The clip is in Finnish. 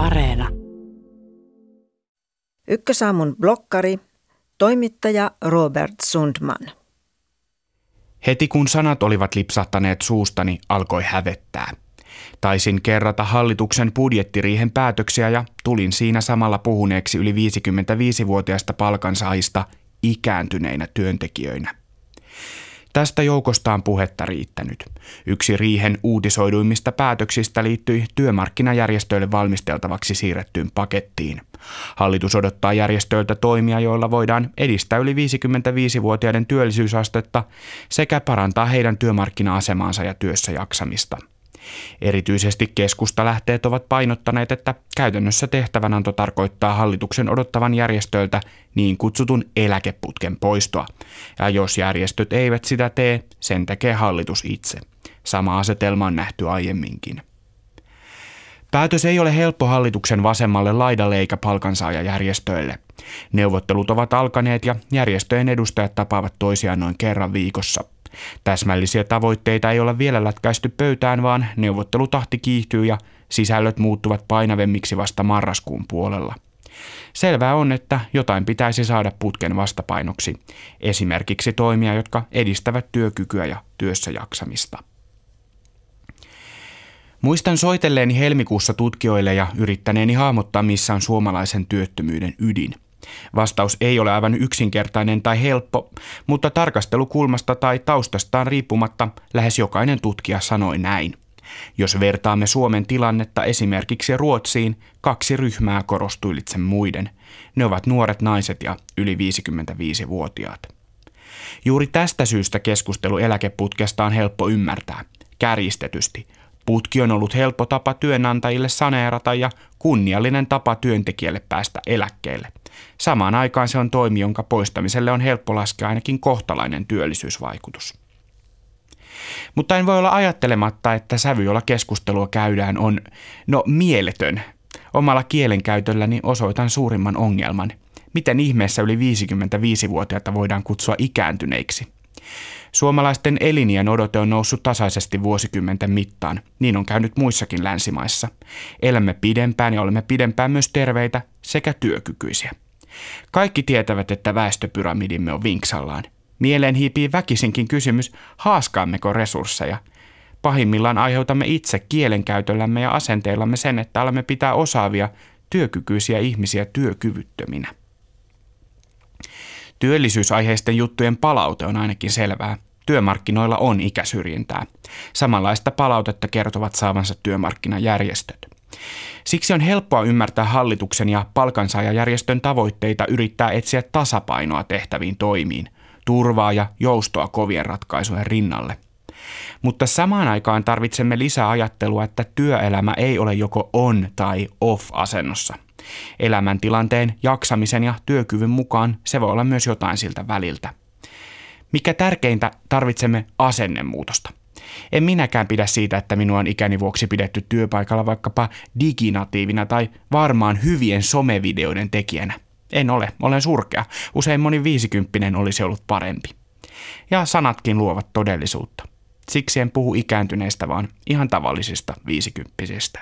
Areena. Ykkösaamun blokkari, toimittaja Robert Sundman. Heti kun sanat olivat lipsahtaneet suustani, alkoi hävettää. Taisin kerrata hallituksen budjettiriihen päätöksiä ja tulin siinä samalla puhuneeksi yli 55-vuotiaista palkansaajista ikääntyneinä työntekijöinä. Tästä joukosta on puhetta riittänyt. Yksi riihen uutisoiduimmista päätöksistä liittyi työmarkkinajärjestöille valmisteltavaksi siirrettyyn pakettiin. Hallitus odottaa järjestöiltä toimia, joilla voidaan edistää yli 55-vuotiaiden työllisyysastetta sekä parantaa heidän työmarkkina-asemaansa ja työssä jaksamista. Erityisesti keskustalähteet ovat painottaneet, että käytännössä tehtävänanto tarkoittaa hallituksen odottavan järjestöiltä niin kutsutun eläkeputken poistoa. Ja jos järjestöt eivät sitä tee, sen tekee hallitus itse. Sama asetelma on nähty aiemminkin. Päätös ei ole helppo hallituksen vasemmalle laidalle eikä palkansaajajärjestöille. Neuvottelut ovat alkaneet ja järjestöjen edustajat tapaavat toisiaan noin kerran viikossa – Täsmällisiä tavoitteita ei ole vielä lätkäisty pöytään, vaan neuvottelutahti kiihtyy ja sisällöt muuttuvat painavemmiksi vasta marraskuun puolella. Selvää on, että jotain pitäisi saada putken vastapainoksi, esimerkiksi toimia, jotka edistävät työkykyä ja työssä jaksamista. Muistan soitelleeni helmikuussa tutkijoille ja yrittäneeni hahmottaa, missä on suomalaisen työttömyyden ydin – Vastaus ei ole aivan yksinkertainen tai helppo, mutta tarkastelukulmasta tai taustastaan riippumatta lähes jokainen tutkija sanoi näin. Jos vertaamme Suomen tilannetta esimerkiksi Ruotsiin, kaksi ryhmää korostuu ylitse muiden. Ne ovat nuoret naiset ja yli 55-vuotiaat. Juuri tästä syystä keskustelu eläkeputkesta on helppo ymmärtää, kärjistetysti – Putki on ollut helppo tapa työnantajille saneerata ja kunniallinen tapa työntekijälle päästä eläkkeelle. Samaan aikaan se on toimi, jonka poistamiselle on helppo laskea ainakin kohtalainen työllisyysvaikutus. Mutta en voi olla ajattelematta, että sävy, jolla keskustelua käydään, on, no mieletön. Omalla kielenkäytölläni osoitan suurimman ongelman. Miten ihmeessä yli 55-vuotiaita voidaan kutsua ikääntyneiksi? Suomalaisten elinien odote on noussut tasaisesti vuosikymmenten mittaan. Niin on käynyt muissakin länsimaissa. Elämme pidempään ja olemme pidempään myös terveitä sekä työkykyisiä. Kaikki tietävät, että väestöpyramidimme on vinksallaan. Mieleen hiipii väkisinkin kysymys, haaskaammeko resursseja. Pahimmillaan aiheutamme itse kielenkäytöllämme ja asenteillamme sen, että alamme pitää osaavia, työkykyisiä ihmisiä työkyvyttöminä. Työllisyysaiheisten juttujen palaute on ainakin selvää. Työmarkkinoilla on ikäsyrjintää. Samanlaista palautetta kertovat saavansa työmarkkinajärjestöt. Siksi on helppoa ymmärtää hallituksen ja palkansaajajärjestön tavoitteita yrittää etsiä tasapainoa tehtäviin toimiin, turvaa ja joustoa kovien ratkaisujen rinnalle. Mutta samaan aikaan tarvitsemme lisää ajattelua, että työelämä ei ole joko on tai off asennossa – Elämäntilanteen, jaksamisen ja työkyvyn mukaan se voi olla myös jotain siltä väliltä. Mikä tärkeintä, tarvitsemme asennemuutosta. En minäkään pidä siitä, että minua on ikäni vuoksi pidetty työpaikalla vaikkapa diginatiivina tai varmaan hyvien somevideoiden tekijänä. En ole, olen surkea. Usein moni viisikymppinen olisi ollut parempi. Ja sanatkin luovat todellisuutta. Siksi en puhu ikääntyneistä, vaan ihan tavallisista viisikymppisistä.